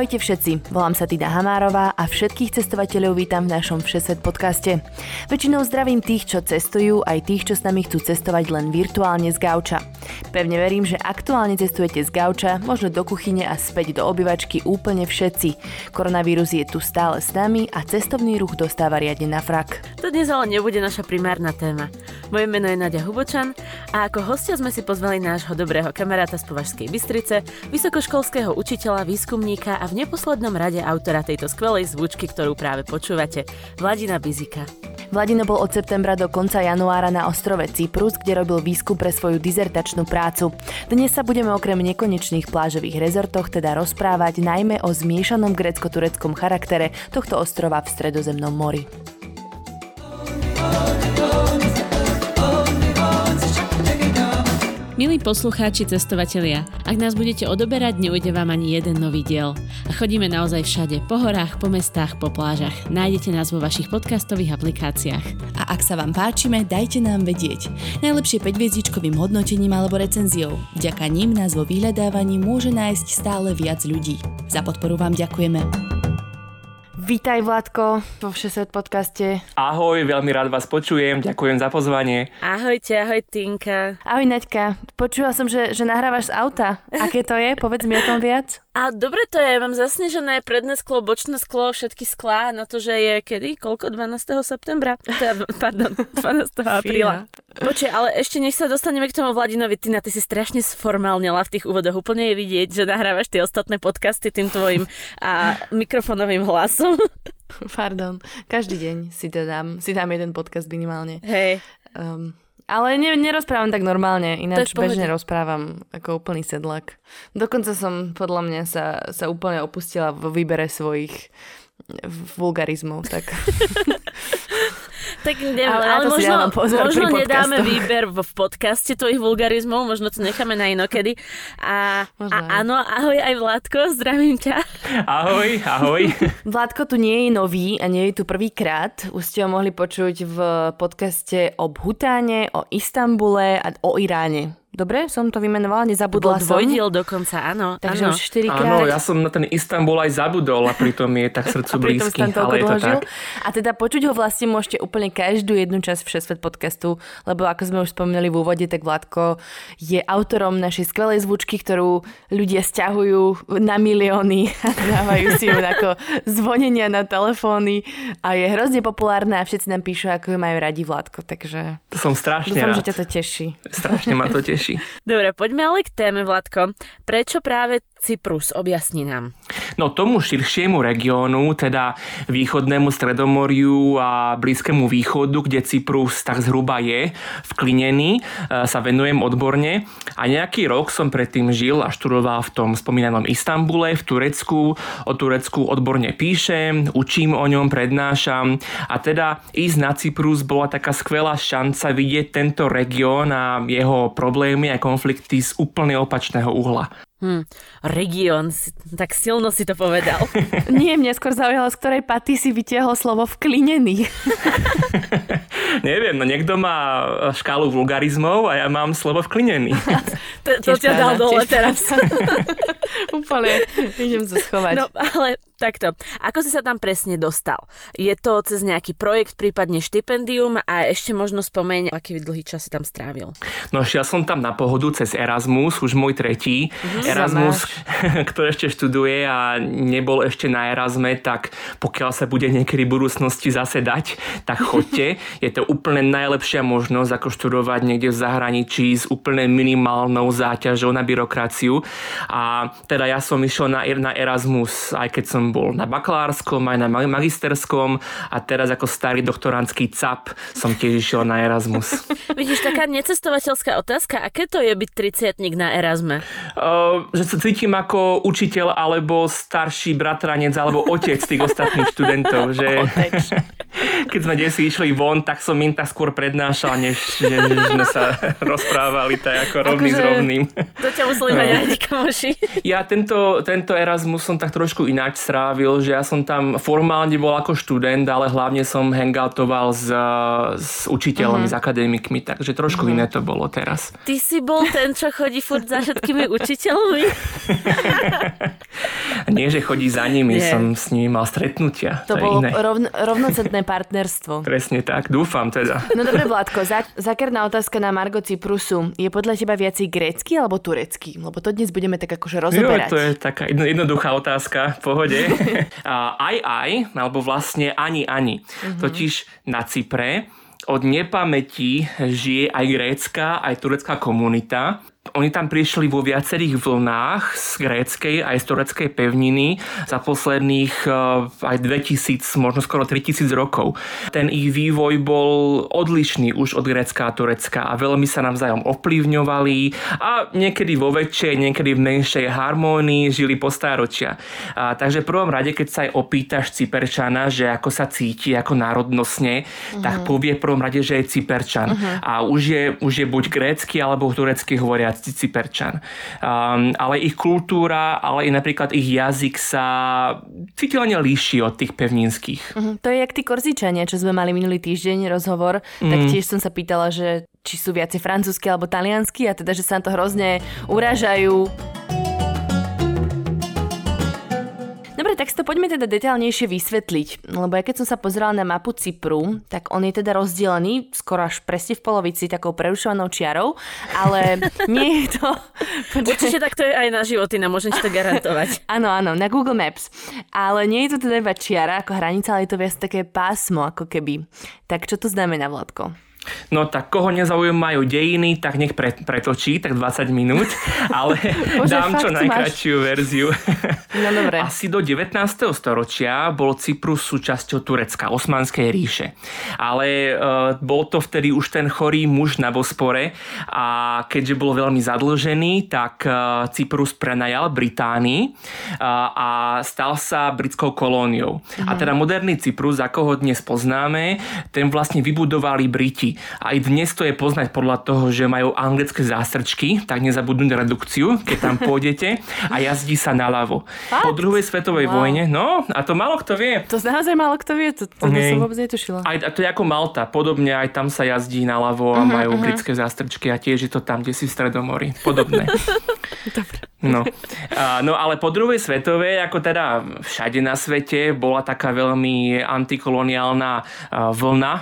Ahojte všetci, volám sa Tida Hamárová a všetkých cestovateľov vítam v našom Všesvet podcaste. Väčšinou zdravím tých, čo cestujú, aj tých, čo s nami chcú cestovať len virtuálne z gauča. Pevne verím, že aktuálne cestujete z gauča, možno do kuchyne a späť do obývačky úplne všetci. Koronavírus je tu stále s nami a cestovný ruch dostáva riadne na frak. To dnes ale nebude naša primárna téma. Moje meno je Nadia Hubočan a ako hostia sme si pozvali nášho dobrého kamaráta z Považskej Bystrice, vysokoškolského učiteľa, výskumníka a v neposlednom rade autora tejto skvelej zvučky, ktorú práve počúvate, Vladina Bizika. Vladino bol od septembra do konca januára na ostrove Cyprus, kde robil výskum pre svoju dizertačnú prácu. Dnes sa budeme okrem nekonečných plážových rezortoch teda rozprávať najmä o zmiešanom grecko-tureckom charaktere tohto ostrova v Stredozemnom mori. Milí poslucháči, cestovatelia, ak nás budete odoberať, neujde vám ani jeden nový diel. A chodíme naozaj všade, po horách, po mestách, po plážach. Nájdete nás vo vašich podcastových aplikáciách. A ak sa vám páčime, dajte nám vedieť. Najlepšie 5 hodnotením alebo recenziou. Vďaka ním nás vo vyhľadávaní môže nájsť stále viac ľudí. Za podporu vám ďakujeme. Vítaj Vládko vo Všesvet podcaste. Ahoj, veľmi rád vás počujem, ďakujem za pozvanie. Ahojte, ahoj Tinka. Ahoj Naďka, počula som, že, že nahrávaš z auta. Aké to je? Povedz mi o tom viac. A dobre to je, mám zasnežené predné sklo, bočné sklo, všetky sklá na to, že je kedy? Koľko? 12. septembra? Teda, pardon, 12. apríla. Počkej, ale ešte nech sa dostaneme k tomu Vladinovi. Ty na ty si strašne sformálnila v tých úvodoch. Úplne je vidieť, že nahrávaš tie ostatné podcasty tým tvojim a mikrofónovým hlasom. Pardon. Každý deň si to dám. Si dám jeden podcast minimálne. Hej. Um, ale ne, nerozprávam tak normálne, ináč bežne rozprávam ako úplný sedlak. Dokonca som podľa mňa sa, sa úplne opustila vo výbere svojich vulgarizmov. Tak. Tak neviem, ale, ale možno, pozor možno nedáme výber v, v podcaste tvojich vulgarizmov, možno to necháme na inokedy. A, a áno, ahoj aj Vládko, zdravím ťa. Ahoj, ahoj. Vládko tu nie je nový a nie je tu prvýkrát. Už ste ho mohli počuť v podcaste o Bhutáne, o Istambule a o Iráne. Dobre, som to vymenovala, nezabudla to bol dvojdiel dokonca, áno. Takže áno. už 4 krát. Áno, ja som na ten Istanbul aj zabudol a pritom je tak srdcu blízky, ale je to tak. A teda počuť ho vlastne môžete úplne každú jednu časť Všesvet podcastu, lebo ako sme už spomínali v úvode, tak Vládko je autorom našej skvelej zvučky, ktorú ľudia stiahujú na milióny a dávajú si ju ako zvonenia na telefóny a je hrozne populárna a všetci nám píšu, ako ju majú radi Vládko, takže... To som strašne Dúfam, rád. že ťa to teší. Strašne ma to teší teší. Dobre, poďme ale k téme, Vladko. Prečo práve Cyprus? Objasni nám. No tomu širšiemu regiónu, teda východnému stredomoriu a blízkému východu, kde Cyprus tak zhruba je, vklinený, e, sa venujem odborne. A nejaký rok som predtým žil a študoval v tom spomínanom Istambule, v Turecku. O Turecku odborne píšem, učím o ňom, prednášam. A teda ísť na Cyprus bola taká skvelá šanca vidieť tento región a jeho problémy a konflikty z úplne opačného uhla. Hmm, región, tak silno si to povedal. Nie, mne skôr zaujalo, z ktorej paty si vytiahol slovo vklinený. Neviem, no niekto má škálu vulgarizmov a ja mám slovo vklinený. to, to ťa dal dole teraz. Úplne, idem sa schovať. No, ale Takto, ako si sa tam presne dostal? Je to cez nejaký projekt, prípadne štipendium a ešte možno spomeň, aký dlhý čas si tam strávil? No šiel som tam na pohodu cez Erasmus, už môj tretí. Mm-hmm. Erasmus, kto ešte študuje a nebol ešte na Erasme, tak pokiaľ sa bude niekedy v budúcnosti zase dať, tak chodte. Je to úplne najlepšia možnosť, ako študovať niekde v zahraničí s úplne minimálnou záťažou na byrokraciu. A teda ja som išiel na, na Erasmus, aj keď som bol na bakalárskom, aj na magisterskom a teraz ako starý doktorantský cap som tiež išiel na Erasmus. Vidíš, taká necestovateľská otázka, aké to je byť triciatník na Erasme? Uh, že sa cítim ako učiteľ alebo starší bratranec alebo otec tých ostatných študentov. Že... keď sme desi išli von, tak som im tak skôr prednášal, než že sme sa rozprávali tak ako rovný Akože- s rovným. To ťa museli mať aj kamoši. Ja tento, tento Erasmus som tak trošku ináč strávil, že ja som tam formálne bol ako študent, ale hlavne som hangoutoval s, s učiteľmi, uh-huh. s akademikmi, takže trošku uh-huh. iné to bolo teraz. Ty si bol ten, čo chodí furt za všetkými učiteľmi? Nie, že chodí za nimi, Nie. som s nimi mal stretnutia. To je bolo iné. rovn, rovnocentné partnerstvo. Presne tak, dúfam teda. No dobre, Vládko, za, zákerná otázka na Margo Cyprusu. Je podľa teba viacej grécky alebo turecký? Lebo to dnes budeme tak akože Jo, rozoberať. to je taká jedno, jednoduchá otázka, v pohode. Aj aj, alebo vlastne ani ani. Totiž na Cypre od nepamäti žije aj grécka, aj turecká komunita. Oni tam prišli vo viacerých vlnách z gréckej aj z tureckej pevniny za posledných eh, aj 2000, možno skoro 3000 rokov. Ten ich vývoj bol odlišný už od Grécka a Turecka a veľmi sa navzájom ovplyvňovali a niekedy vo väčšej, niekedy v menšej harmónii žili po stáročia. A, takže v prvom rade, keď sa aj opýtaš Cyperčana, že ako sa cíti ako národnostne, tak povie v prvom rade, že je Cyperčan. A už je, už je buď grécky alebo turecky hovoriaci Cyperčan. Um, ale ich kultúra, ale i napríklad ich jazyk sa citeľne líši od tých pevninských. Mhm, To je jak tí Korzičania, čo sme mali minulý týždeň rozhovor, tak Mm. tiež som sa pýtala, že či sú viacej francúzsky alebo taliansky a teda, že sa na to hrozne uražajú. Dobre, tak si to poďme teda detailnejšie vysvetliť, lebo ja keď som sa pozerala na mapu Cypru, tak on je teda rozdelený skoro až presne v polovici takou prerušovanou čiarou, ale nie je to... Určite tak to je aj na životy, no môžem ti to garantovať. Áno, áno, na Google Maps. Ale nie je to teda iba čiara ako hranica, ale je to viac také pásmo, ako keby. Tak čo to znamená, Vladko? No tak koho nezaujímajú dejiny, tak nech pre, pretočí, tak 20 minút, ale Bože, dám čo najkračšiu verziu. No dobre. Asi do 19. storočia bol Cyprus súčasťou Turecka, Osmanskej ríše. Ale uh, bol to vtedy už ten chorý muž na Bospore a keďže bol veľmi zadlžený, tak uh, Cyprus prenajal Británii uh, a stal sa britskou kolóniou. A teda moderný Cyprus, ako ho dnes poznáme, ten vlastne vybudovali Briti. Aj dnes to je poznať podľa toho, že majú anglické zástrčky, tak nezabudnúť redukciu, keď tam pôjdete a jazdí sa naľavo. Fakt? Po druhej svetovej Wow. vojne, no a to málo kto vie. To naozaj málo kto vie, to, to Nej. som vôbec netušila. Aj a to je ako Malta, podobne aj tam sa jazdí naľavo a majú britské zástrčky a tiež je to tam, kde si v Stredomori. Podobné. No. A, no ale po druhej svetovej, ako teda všade na svete, bola taká veľmi antikoloniálna vlna.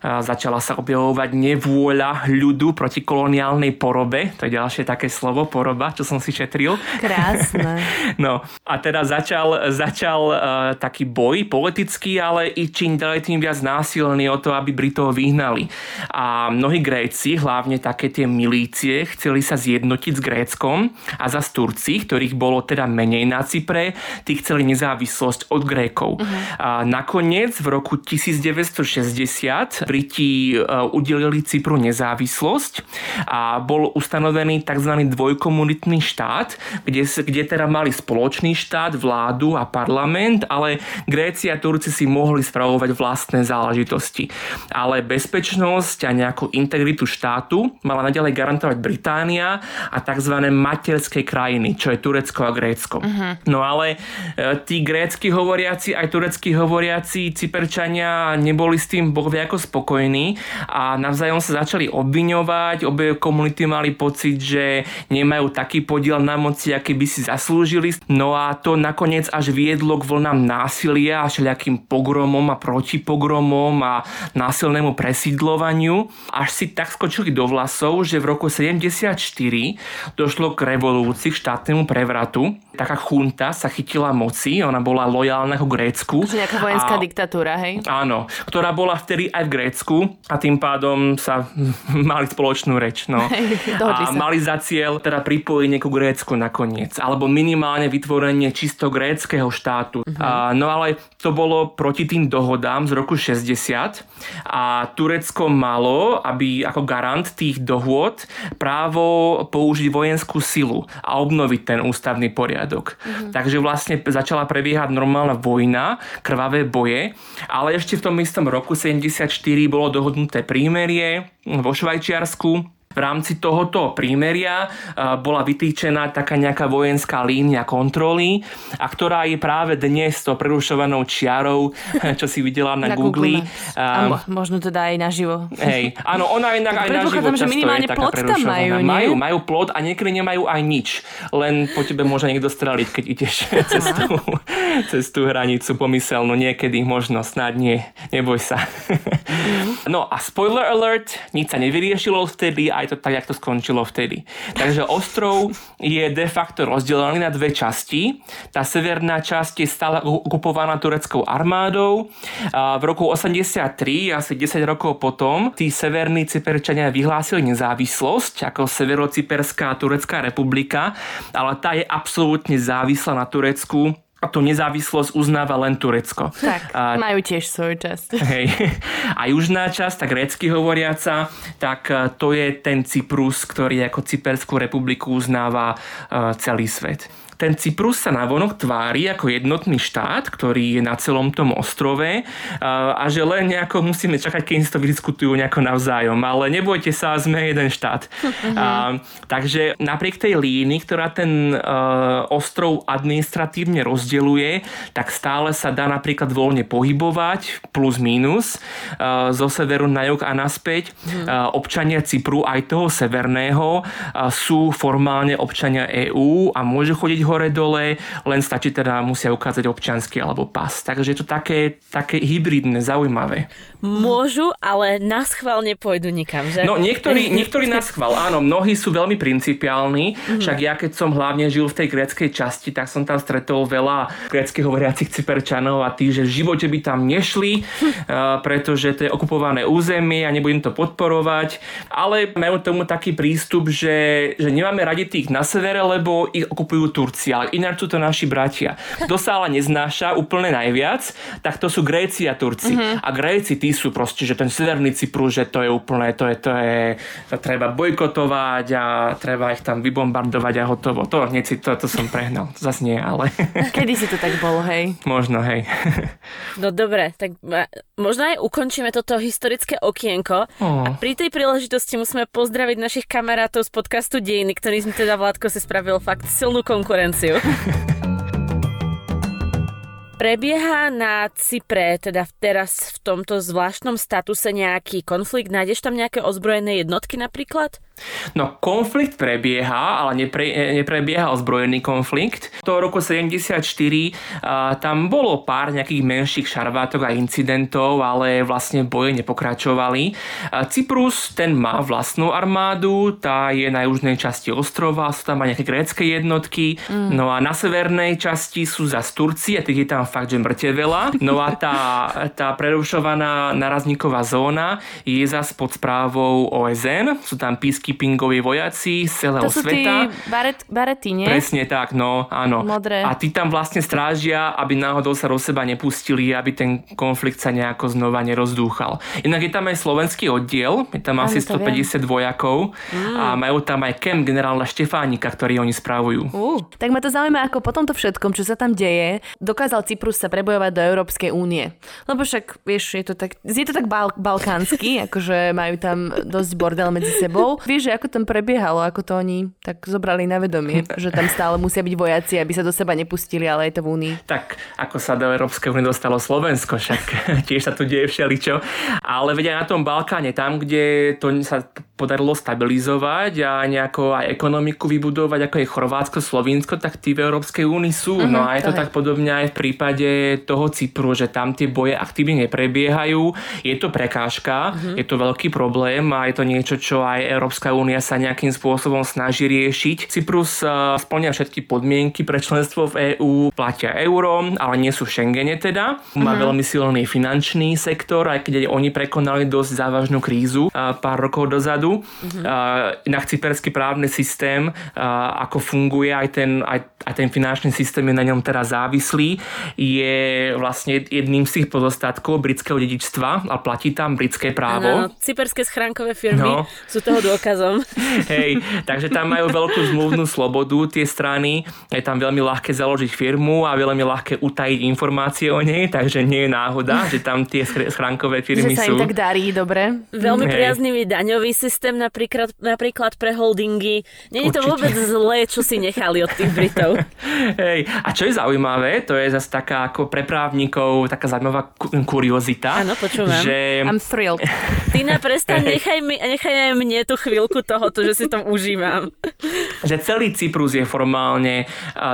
Začala sa objavovať nevôľa ľudu proti koloniálnej porobe. To je ďalšie také slovo, poroba, čo som si šetril. Krásne. No a teda začal, začal uh, taký boj politický, ale i čím ďalej tým viac násilný o to, aby Britov vyhnali. A mnohí Gréci, hlavne také tie milície, chceli sa zjednotiť s Gréckom a za Turci, ktorých bolo teda menej na Cypre, tí chceli nezávislosť od Grékov. Uh-huh. A nakoniec v roku 1960 Briti uh, udelili Cypru nezávislosť a bol ustanovený tzv. dvojkomunitný štát, kde, kde teda mali spoločný štát, vládu a parlament, ale Gréci a Turci si mohli spravovať vlastné záležitosti. Ale bezpečnosť a nejakú integritu štátu mala naďalej garantovať Británia a tzv. materské krajiny, čo je Turecko a Grécko. Uh-huh. No ale e, tí grécky hovoriaci aj turecky hovoriaci Cyperčania neboli s tým boh vie ako spokojní a navzájom sa začali obviňovať, obe komunity mali pocit, že nemajú taký podiel na moci, aký by si zaslúžili. No a to nakoniec až viedlo k vlnám násilia a všelijakým pogromom a protipogromom a násilnému presídlovaniu. Až si tak skočili do vlasov, že v roku 74 došlo k revolúcii, k štátnemu prevratu. Taká chunta sa chytila moci, ona bola lojálna ku Grécku. Že nejaká vojenská A- diktatúra, hej? Áno, ktorá bola vtedy aj v Grécku a tým pádom sa mali spoločnú reč. No. a sa. mali za cieľ teda pripojenie ku Grécku nakoniec. Alebo minimálne vytvorenie čisto gréckého štátu. Mhm. A, no ale to bolo proti tým dohodám z roku 60 a Turecko malo, aby ako garant tých dohôd právo použiť vojenskú silu a obnoviť ten ústavný poriadok. Mm-hmm. Takže vlastne začala prebiehať normálna vojna, krvavé boje, ale ešte v tom istom roku 74 bolo dohodnuté prímerie vo Švajčiarsku, v rámci tohoto prímeria bola vytýčená taká nejaká vojenská línia kontroly, a ktorá je práve dnes to prerušovanou čiarou, čo si videla na, na Google. A mo- možno teda aj naživo. Hej, áno, ona inak aj naživo často že je taká prerušovaná. Majú, majú, majú plot a niekedy nemajú aj nič. Len po tebe môže niekto streliť, keď ideš cez tú, cez tú hranicu pomyselnú. Niekedy možno, snad nie. Neboj sa. Mhm. No a spoiler alert, nič sa nevyriešilo vtedy, aj to tak, jak to skončilo vtedy. Takže ostrov je de facto rozdelený na dve časti. Tá severná časť je stále okupovaná tureckou armádou. A v roku 83, asi 10 rokov potom, tí severní Cyperčania vyhlásili nezávislosť ako Severocyperská turecká republika, ale tá je absolútne závislá na Turecku a tú nezávislosť uznáva len Turecko. Tak, a, majú tiež svoju časť. Hej. A južná časť, tak grécky hovoriaca, tak e, to je ten Cyprus, ktorý ako Cyperskú republiku uznáva uh, celý svet ten Cyprus sa navonok tvári ako jednotný štát, ktorý je na celom tom ostrove a že len nejako musíme čakať, keď si to vydiskutujú nejako navzájom. Ale nebojte sa, sme jeden štát. Mhm. A, takže napriek tej línii, ktorá ten uh, ostrov administratívne rozdeluje, tak stále sa dá napríklad voľne pohybovať, plus minus, uh, zo severu na juh a naspäť. Uh, občania Cypru, aj toho severného, uh, sú formálne občania EÚ a môžu chodiť hore-dole, len stačí teda musia ukázať občiansky alebo pas. Takže je to také, také hybridné, zaujímavé. Môžu, ale na schvál nepôjdu nikam, že? No niektorí, niektorí na schvál, áno, mnohí sú veľmi principiálni, mm-hmm. však ja keď som hlavne žil v tej gréckej časti, tak som tam stretol veľa grécky hovoriacich cyperčanov a tí, že v živote by tam nešli, uh, pretože to je okupované územie a nebudem to podporovať, ale majú tomu taký prístup, že, že nemáme radi tých na severe, lebo ich okupujú Turci Turci, ale ináč sú to naši bratia. Kto sa ale neznáša úplne najviac, tak to sú Gréci a Turci. Mm-hmm. A Gréci tí sú proste, že ten severný Cyprus, že to je úplne, to je, to je, to treba bojkotovať a treba ich tam vybombardovať a hotovo. To, nie, to, to som prehnal. Zas nie, ale... Kedy si to tak bolo, hej? Možno, hej. No dobre, tak možno aj ukončíme toto historické okienko. Oh. A pri tej príležitosti musíme pozdraviť našich kamarátov z podcastu Dejiny, ktorý sme teda Vládko si spravil fakt silnú konkurenciu konkurenciu. Prebieha na Cypre, teda teraz v tomto zvláštnom statuse nejaký konflikt? Nájdeš tam nejaké ozbrojené jednotky napríklad? No konflikt prebieha, ale nepre, neprebieha ozbrojený konflikt. To roku 74 uh, tam bolo pár nejakých menších šarvátok a incidentov, ale vlastne boje nepokračovali. Uh, Cyprus ten má vlastnú armádu, tá je na južnej časti ostrova, sú tam aj nejaké grécké jednotky, mm. no a na severnej časti sú za Turci a tých je tam fakt, že mŕte veľa. No a tá, tá prerušovaná narazníková zóna je zas pod správou OSN, sú tam písky peacekeepingoví vojaci z celého to sú sveta. Tí baret, barety, nie? Presne tak, no áno. Modré. A tí tam vlastne strážia, aby náhodou sa do seba nepustili, aby ten konflikt sa nejako znova nerozdúchal. Inak je tam aj slovenský oddiel, je tam asi 150 viem. vojakov mm. a majú tam aj kem generálna Štefánika, ktorý oni spravujú. Uh, tak ma to zaujíma, ako po tomto všetkom, čo sa tam deje, dokázal Cyprus sa prebojovať do Európskej únie. Lebo však, vieš, je to tak, je to tak bal- balkánsky, akože majú tam dosť bordel medzi sebou vieš, že ako tam prebiehalo, ako to oni tak zobrali na vedomie, že tam stále musia byť vojaci, aby sa do seba nepustili, ale je to v Únii. Tak, ako sa do Európskej únie dostalo Slovensko, však tiež sa tu deje všeličo. Ale vedia na tom Balkáne, tam, kde to sa podarilo stabilizovať a nejako aj ekonomiku vybudovať, ako je Chorvátsko, Slovinsko, tak tí v Európskej únii sú. Uh-huh, no a je to, to tak podobne aj v prípade toho Cypru, že tam tie boje aktívne neprebiehajú. Je to prekážka, uh-huh. je to veľký problém a je to niečo, čo aj Európska únia sa nejakým spôsobom snaží riešiť. Cyprus uh, splňa všetky podmienky pre členstvo v EÚ, platia euro, ale nie sú v Schengene teda. Má uh-huh. veľmi silný finančný sektor, aj keď oni prekonali dosť závažnú krízu uh, pár rokov dozadu pohľadu. Uh-huh. Uh, inak cyperský právny systém, ako funguje, aj ten, aj, aj ten finančný systém je na ňom teraz závislý, je vlastne jedným z tých pozostatkov britského dedičstva a platí tam britské právo. Ano, cyperské schránkové firmy no. sú toho dôkazom. Hej, takže tam majú veľkú zmluvnú slobodu tie strany, je tam veľmi ľahké založiť firmu a veľmi ľahké utajiť informácie o nej, takže nie je náhoda, že tam tie schránkové firmy že sa sú. im tak darí, dobre. Veľmi priaznivý daňový systém napríklad, napríklad pre holdingy. Nie je to vôbec zlé, čo si nechali od tých Britov. Hej, a čo je zaujímavé, to je zase taká ako pre právnikov taká zaujímavá kuriozita. Áno, počúvam. Že... I'm thrilled. Tina, prestaň, nechaj, mi, nechaj aj mne tú chvíľku tohoto, že si to užívam. Že celý Cyprus je formálne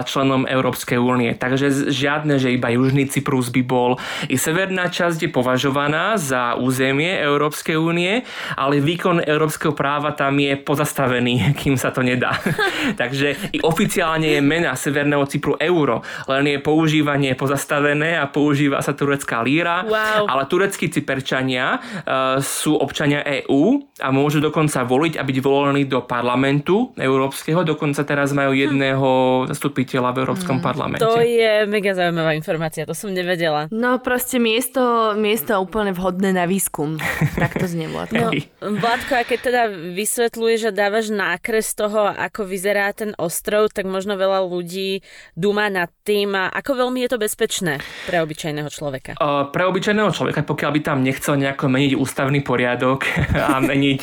členom Európskej únie, takže žiadne, že iba Južný Cyprus by bol. I severná časť je považovaná za územie Európskej únie, ale výkon európskeho práva tam je pozastavený, kým sa to nedá. takže i oficiálne je mena Severného Cypru euro, len je používanie pozastavené a používa sa turecká líra, wow. ale tureckí cyperčania uh, sú občania EÚ a môžu dokonca voliť a byť volení do parlamentu európskeho, dokonca teraz majú jedného zastupiteľa v Európskom mm. parlamente. To je mega zaujímavá informácia, to som nevedela. No proste miesto, miesto úplne vhodné na výskum. Tak to znie, Vládko. No, Vládko, a teda vysvetľuješ a dávaš nákres toho, ako vyzerá ten ostrov, tak možno veľa ľudí dúma nad tým, ako veľmi je to bezpečné pre obyčajného človeka. Uh, pre obyčajného človeka, pokiaľ by tam nechcel nejako meniť ústavný poriadok a meniť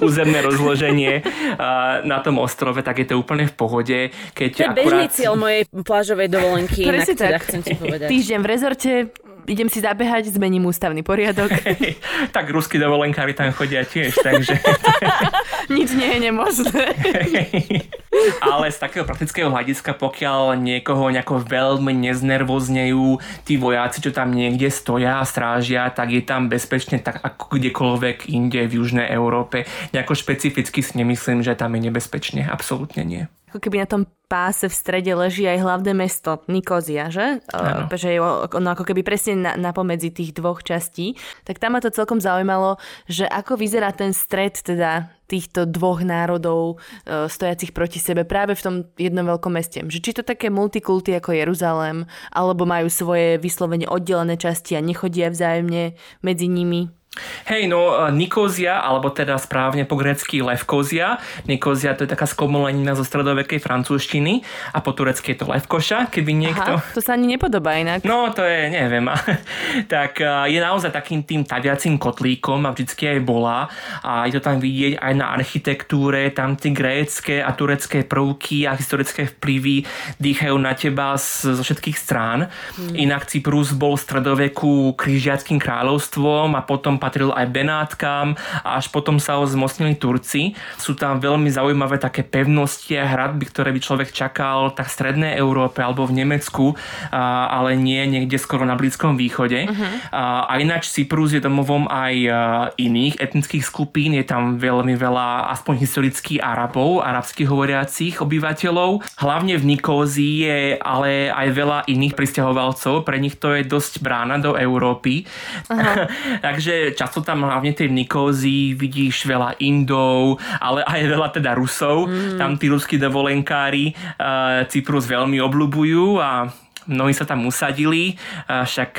územné rozloženie uh, na tom ostrove, tak je to úplne v pohode. Keď to je akurát... bežný cieľ mojej plážovej dovolenky, inak teda chcem ti povedať. Týždeň v rezorte, idem si zabehať, zmením ústavný poriadok. Hey, tak ruskí dovolenkári tam chodia tiež, takže... Nič nie je nemožné. Ale z takého praktického hľadiska, pokiaľ niekoho nejako veľmi neznervoznejú tí vojaci, čo tam niekde stoja a strážia, tak je tam bezpečne tak ako kdekoľvek inde v Južnej Európe. Nejako špecificky si nemyslím, že tam je nebezpečne. Absolútne nie. Ako keby na tom páse v strede leží aj hlavné mesto Nikozia, že? Ano. Že je ono ako keby presne na, na pomedzi tých dvoch častí. Tak tam ma to celkom zaujímalo, že ako vyzerá ten stred teda týchto dvoch národov uh, stojacich proti sebe práve v tom jednom veľkom meste. Že či to také multikulty ako Jeruzalém, alebo majú svoje vyslovene oddelené časti a nechodia vzájomne medzi nimi. Hej, no e, Nikozia, alebo teda správne po grecky Levkozia. Nikozia to je taká skomolenina zo stredovekej francúzštiny a po turecky je to Levkoša, keby niekto... Aha, to sa ani nepodobá inak. No, to je, neviem. tak e, je naozaj takým tým taviacím kotlíkom a vždycky aj bola a je to tam vidieť aj na architektúre, tam tie grécké a turecké prvky a historické vplyvy dýchajú na teba z, zo všetkých strán. Hmm. Inak Cyprus bol stredoveku križiackým kráľovstvom a potom patril aj Benátkam a až potom sa ho zmocnili Turci. Sú tam veľmi zaujímavé také pevnosti a hradby, ktoré by človek čakal tak v strednej Európe alebo v Nemecku, ale nie niekde skoro na Blízkom východe. Uh-huh. A ináč Cyprus je domovom aj iných etnických skupín. Je tam veľmi veľa aspoň historických Arabov, arabských hovoriacich obyvateľov. Hlavne v Nikózii je ale aj veľa iných pristahovalcov. Pre nich to je dosť brána do Európy. Uh-huh. Takže často tam hlavne tej Nikózii vidíš veľa Indov, ale aj veľa teda Rusov. Mm. Tam tí ruskí dovolenkári uh, Cyprus veľmi obľúbujú a mnohí sa tam usadili, však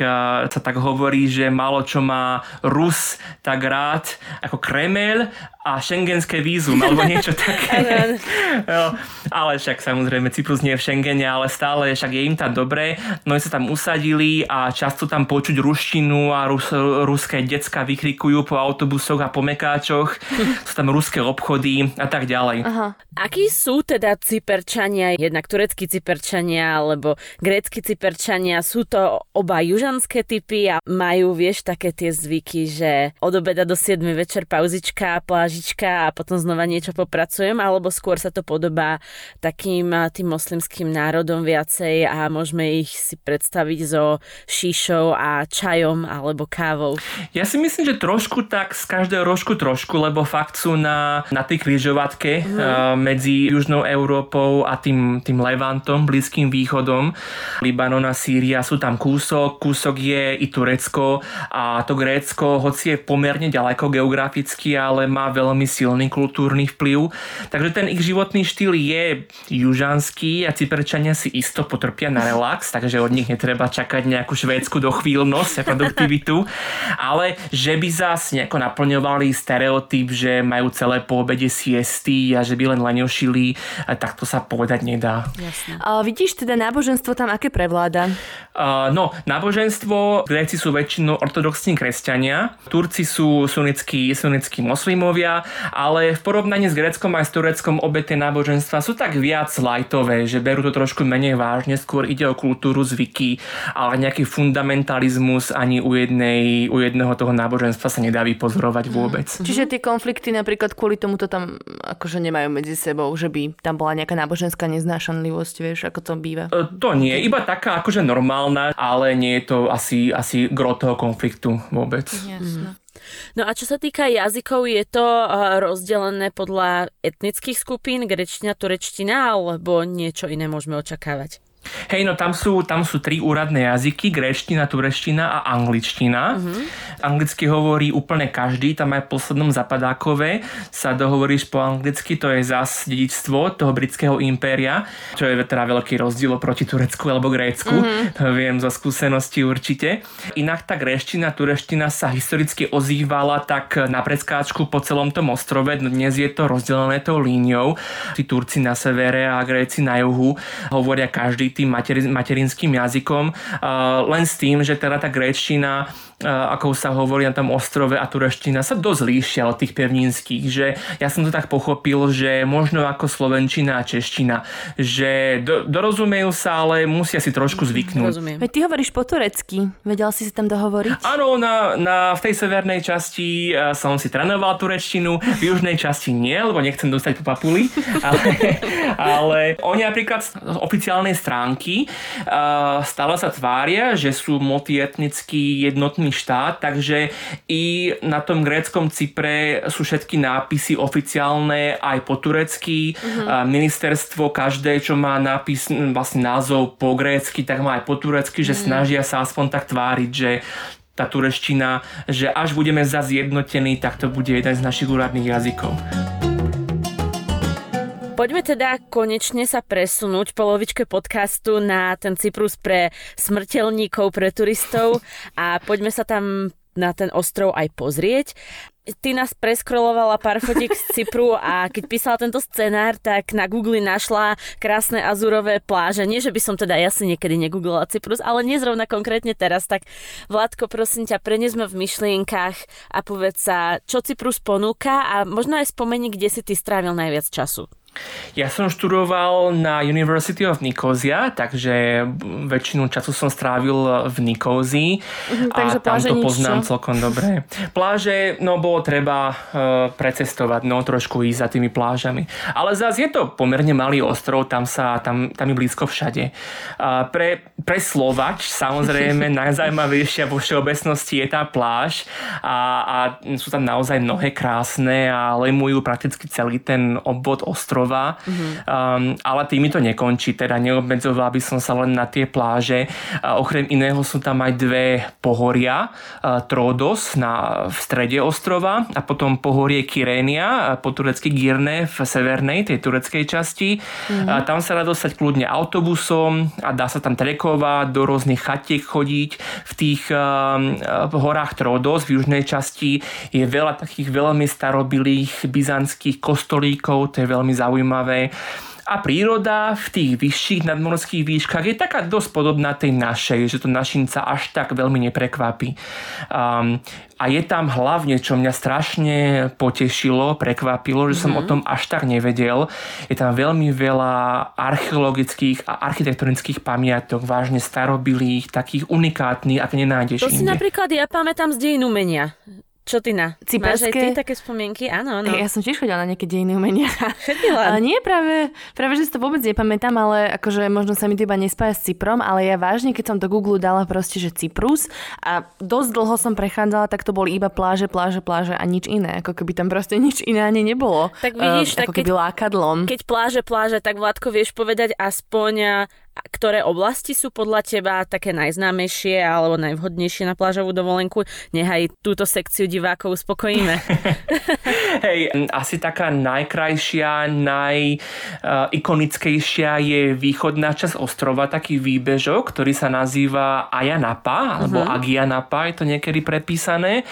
sa tak hovorí, že málo čo má Rus tak rád ako Kremel a šengenské vízum alebo niečo také. Ale však samozrejme Cyprus nie je v Schengene, ale stále však je im tam dobre. No sa tam usadili a často tam počuť ruštinu a rus, ruské decka vykrikujú po autobusoch a po mekáčoch. Sú tam ruské obchody a tak ďalej. Aha. Akí sú teda Cyperčania, jednak tureckí Cyperčania alebo grécky Cyperčania? Sú to oba južanské typy a majú, vieš, také tie zvyky, že od obeda do 7 večer pauzička, pláž plážička a potom znova niečo popracujem, alebo skôr sa to podobá takým tým moslimským národom viacej a môžeme ich si predstaviť so šíšou a čajom alebo kávou? Ja si myslím, že trošku tak z každého rožku trošku, lebo fakt sú na, na tej križovatke mm. uh, medzi Južnou Európou a tým, tým Levantom, Blízkym východom. Libanon a Sýria sú tam kúsok, kúsok je i Turecko a to Grécko, hoci je pomerne ďaleko geograficky, ale má veľmi silný kultúrny vplyv. Takže ten ich životný štýl je južanský a Cyperčania si isto potrpia na relax, takže od nich netreba čakať nejakú švédsku dochvíľnosť a produktivitu. Ale že by zás nejako naplňovali stereotyp, že majú celé po obede siesty a že by len leňošili, tak to sa povedať nedá. Jasne. A vidíš teda náboženstvo tam aké prevláda? Uh, no, náboženstvo, Gréci sú väčšinou ortodoxní kresťania, Turci sú sunnickí, sunnickí moslimovia, ale v porovnaní s Gréckom aj s Tureckom obe tie náboženstva sú tak viac lajtové, že berú to trošku menej vážne, skôr ide o kultúru, zvyky, ale nejaký fundamentalizmus ani u, jednej, u jedného toho náboženstva sa nedá vypozorovať vôbec. Mm. Čiže tie konflikty napríklad kvôli tomuto tam akože nemajú medzi sebou, že by tam bola nejaká náboženská neznášanlivosť, vieš, ako to býva? E, to nie, iba taká akože normálna, ale nie je to asi, asi gro toho konfliktu vôbec. Jasne. No a čo sa týka jazykov, je to rozdelené podľa etnických skupín, grečtina, turečtina, alebo niečo iné môžeme očakávať? Hej, no tam sú, tam sú tri úradné jazyky, gréština, tureština a angličtina. Uh-huh. Anglicky hovorí úplne každý, tam aj v poslednom zapadákové sa dohovoríš po anglicky, to je zas dedičstvo toho britského impéria, čo je teda veľký rozdiel proti Turecku alebo Grécku, uh-huh. to viem zo skúsenosti určite. Inak tá gréština, tureština sa historicky ozývala tak na predskáčku po celom tom ostrove, dnes je to rozdelené tou líniou. Tí Turci na severe a Gréci na juhu hovoria každý tým materinským jazykom, len s tým, že teda tá gréčtina ako sa hovorí na tom ostrove a tureština sa dosť líšia od tých pevninských, že ja som to tak pochopil, že možno ako slovenčina a čeština, že do, dorozumejú sa, ale musia si trošku zvyknúť. Rozumiem. Veď ty hovoríš po turecky, vedel si si tam dohovoriť? Áno, na, na, v tej severnej časti som si trénoval turečtinu, v južnej časti nie, lebo nechcem dostať po papuli, ale, ale oni napríklad z oficiálnej stránky stále sa tvária, že sú multietnický jednotný právny štát, takže i na tom gréckom Cypre sú všetky nápisy oficiálne aj po turecky. Mm-hmm. Ministerstvo každé, čo má nápis, vlastne názov po grécky, tak má aj po turecky, že mm-hmm. snažia sa aspoň tak tváriť, že tá tureština, že až budeme zase jednotení, tak to bude jeden z našich úradných jazykov. Poďme teda konečne sa presunúť polovičke podcastu na ten Cyprus pre smrteľníkov, pre turistov a poďme sa tam na ten ostrov aj pozrieť. Ty nás preskrolovala pár fotiek z Cypru a keď písala tento scenár, tak na Google našla krásne azurové pláže. Nie, že by som teda ja si niekedy negooglila Cyprus, ale nie zrovna konkrétne teraz. Tak Vládko, prosím ťa, prenesme v myšlienkach a povedz sa, čo Cyprus ponúka a možno aj spomeni, kde si ty strávil najviac času. Ja som študoval na University of Nicosia, takže väčšinu času som strávil v Nikózii mhm, a tam to poznám čo? celkom dobre. Pláže, no bolo treba uh, precestovať, no trošku ísť za tými plážami. Ale zase je to pomerne malý ostrov, tam sa, tam, tam je blízko všade. Uh, pre, pre Slovač samozrejme najzajímavejšia vo všeobecnosti je tá pláž a, a sú tam naozaj mnohé krásne a lemujú prakticky celý ten obvod ostrova ostrova, mm-hmm. um, ale tými to nekončí, teda neobmedzoval by som sa len na tie pláže. Uh, okrem iného sú tam aj dve pohoria, uh, Trodos na, v strede ostrova a potom pohorie Kyrénia, po turecky Girne v severnej, tej tureckej časti. Mm-hmm. Uh, tam sa dá dostať kľudne autobusom a dá sa tam trekovať, do rôznych chatiek chodiť. V tých uh, horách Trodos v južnej časti je veľa takých veľmi starobilých byzantských kostolíkov, to je veľmi zaujímavé zaujímavé. A príroda v tých vyšších nadmorských výškach je taká dosť podobná tej našej, že to našinca až tak veľmi neprekvapí. Um, a je tam hlavne, čo mňa strašne potešilo, prekvapilo, že som mm-hmm. o tom až tak nevedel. Je tam veľmi veľa archeologických a architektonických pamiatok, vážne starobilých, takých unikátnych, ak nenájdeš To si inde. napríklad ja pamätám z dejin umenia Čo ty na? Cyperské? Máš aj ty také spomienky? Áno, áno. Ja som tiež chodila na nejaké dejiny umenia. Chodila. Ale nie práve, práve, že si to vôbec nepamätám, ale akože možno sa mi to iba nespája s Cyprom, ale ja vážne, keď som do Google dala proste, že Cyprus a dosť dlho som prechádzala, tak to boli iba pláže, pláže, pláže a nič iné. Ako keby tam proste nič iné ani nebolo. Tak vidíš, uh, tak ako keby keď- lákadlom. Keď pláže, pláže, tak Vládko vieš povedať aspoň, ktoré oblasti sú podľa teba také najznámejšie alebo najvhodnejšie na plážovú dovolenku. Nechaj túto sekciu divákov uspokojíme. Hej, asi taká najkrajšia, najikonickejšia je východná časť ostrova, taký výbežok, ktorý sa nazýva Ayanapa, alebo uh-huh. Agianapa, je to niekedy prepísané.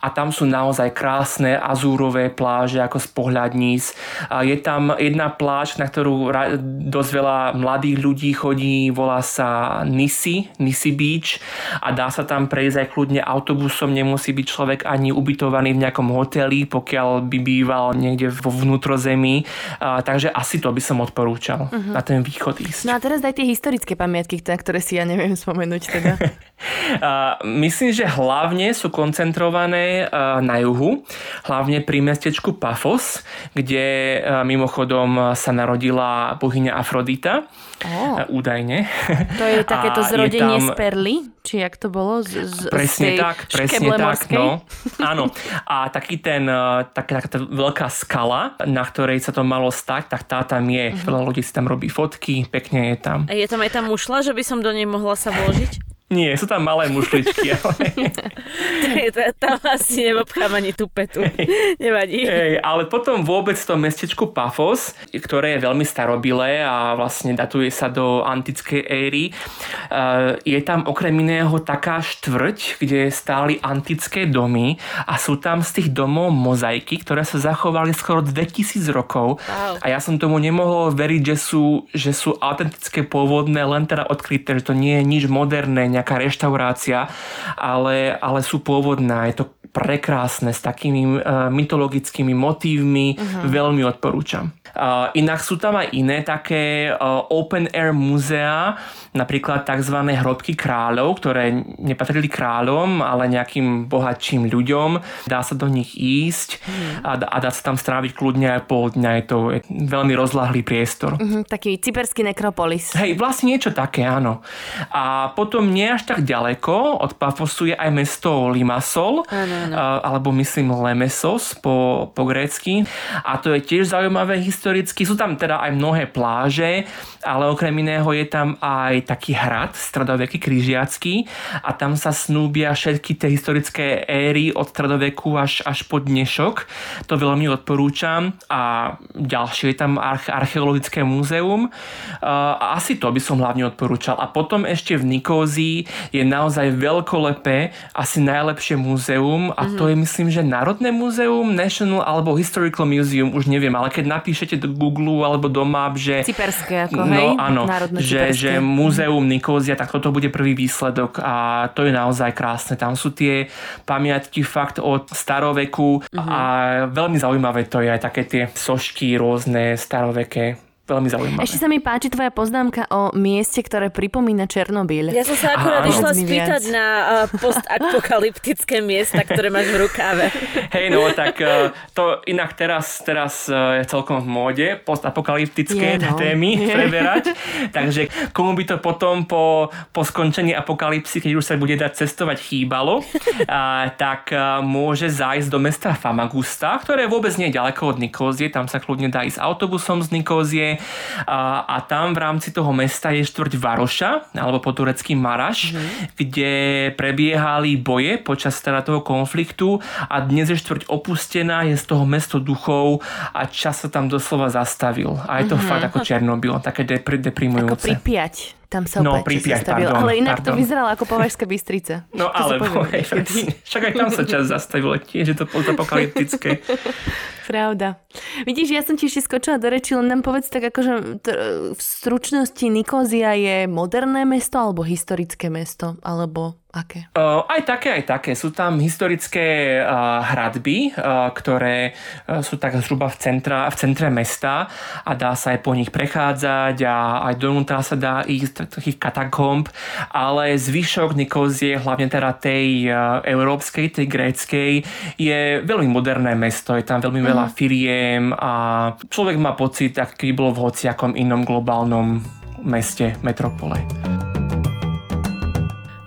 A tam sú naozaj krásne azúrové pláže, ako z pohľadníc. A je tam jedna pláž, na ktorú ra- dosť veľa mladých ľudí chodí, volá sa Nisi, Nisi Beach a dá sa tam prejsť aj kľudne autobusom, nemusí byť človek ani ubytovaný v nejakom hoteli, pokiaľ by býval niekde vo vnútrozemí. A, takže asi to by som odporúčal uh-huh. na ten východ ísť. No a teraz daj tie historické pamiatky, na ktoré si ja neviem spomenúť teda. A myslím, že hlavne sú koncentrované a, na juhu, hlavne pri mestečku Pafos, kde a, mimochodom sa narodila bohyňa Afrodita, Ó. údajne. To je takéto A je zrodenie tam- z perly? Či jak to bolo? Z, z, Presne z tej tak, presne tak. No. Áno. A taký ten, eh, taká, taká tá veľká skala, na ktorej sa to malo stať, tak tá tam je. Mhm. Veľa ľudí si tam robí fotky, pekne je tam. A je tam aj tá mušla, že by som do nej mohla sa vložiť? Nie, sú tam malé mušličky, ale, tam asi neobchám ani tú petu. Nevadí. hej, ale potom vôbec to mestečku Pafos, ktoré je veľmi starobilé a vlastne datuje sa do antickej éry, eh, je tam okrem iného taká štvrť, kde stáli antické domy a sú tam z tých domov mozaiky, ktoré sa zachovali skoro 2000 rokov. Wow. A ja som tomu nemohol veriť, že sú, že sú autentické pôvodné, len teda odkryté, že to nie je nič moderné, nejaká reštaurácia, ale, ale sú pôvodné. Je to prekrásne s takými uh, mytologickými motívmi, uh-huh. veľmi odporúčam. Uh, inak sú tam aj iné také uh, open air muzea, napríklad tzv. hrobky kráľov, ktoré nepatrili kráľom, ale nejakým bohatším ľuďom. Dá sa do nich ísť a, a dá sa tam stráviť kľudne aj pol dňa. Je to je veľmi rozlahlý priestor. Mhm, taký cyperský nekropolis. Hej, vlastne niečo také, áno. A potom nie až tak ďaleko od Pafosu je aj mesto Limassol, Áno, alebo myslím Lemesos po, po grécky. A to je tiež zaujímavé historicky. Sú tam teda aj mnohé pláže, ale okrem iného je tam aj taký hrad, stredoveký križiacký a tam sa snúbia všetky tie historické éry od stredoveku až, až po dnešok. To veľmi odporúčam. A ďalšie je tam arche- archeologické múzeum. A asi to by som hlavne odporúčal. A potom ešte v Nikózii je naozaj veľkolepé, asi najlepšie múzeum a to je myslím, že Národné múzeum, National alebo Historical Museum, už neviem, ale keď napíšete do Google alebo do map, že Cyperské ako, No hej? áno, Národné že, cyperské. že múzeum Nikózia, tak toto bude prvý výsledok a to je naozaj krásne. Tam sú tie pamiatky fakt od staroveku Mhm. a veľmi zaujímavé to je aj také tie sošky rôzne staroveké. Veľmi zaujímavé. Ešte sa mi páči tvoja poznámka o mieste, ktoré pripomína Černobyl. Ja som sa akurát išla spýtať viac. na uh, postapokalyptické miesta, ktoré máš v rukáve. Hej, no tak eh, to inak teraz, teraz eh, je celkom v móde postapokalyptické Je, no. témy Je. preberať. Takže komu by to potom po, po skončení apokalypsy, keď už sa bude dať cestovať, chýbalo, a, tak eh, môže zájsť do mesta Famagusta, ktoré vôbec nie je ďaleko od Nikózie, tam sa kľudne dá ísť autobusom z Nikózie a, a tam v rámci toho mesta je štvrť Varoša, alebo po turecký Maraš, kde prebiehali boje počas teda toho konfliktu a dnes je štvrť opustená, je z toho mesto duchov a čas sa tam doslova zastavil. A je to fakt ako Černobyl, také depri- Ako deprimujúce. Pripiať. Tam sa No, opäť zastavil. pardon, Ale inak to pardon. vyzeralo ako Považská Bystrica. No To ale povie hej, niekedy. však aj tam sa čas zastavil, tiež je to postapokalyptické. Pravda. Vidíš, ja som ti ešte skočila do reči, len nám povedz tak akože v stručnosti Nikozia je moderné mesto alebo historické mesto? Alebo aké? Uh, aj také, aj také. Sú tam historické uh, hradby, uh, ktoré uh, sú tak zhruba v, centra, v centre mesta a dá sa aj po nich prechádzať a aj donútra sa dá ísť takých katakomb, ale zvyšok Nikozie, hlavne teda tej uh, európskej, tej gréckej, je veľmi moderné mesto, je tam veľmi veľa firiem a človek má pocit, aký bolo v hociakom inom globálnom meste, metropole.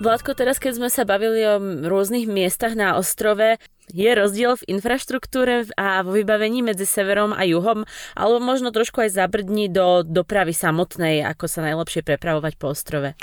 Vládko, teraz keď sme sa bavili o rôznych miestach na ostrove, je rozdiel v infraštruktúre a vo vybavení medzi severom a juhom, alebo možno trošku aj zabrdní do dopravy samotnej, ako sa najlepšie prepravovať po ostrove?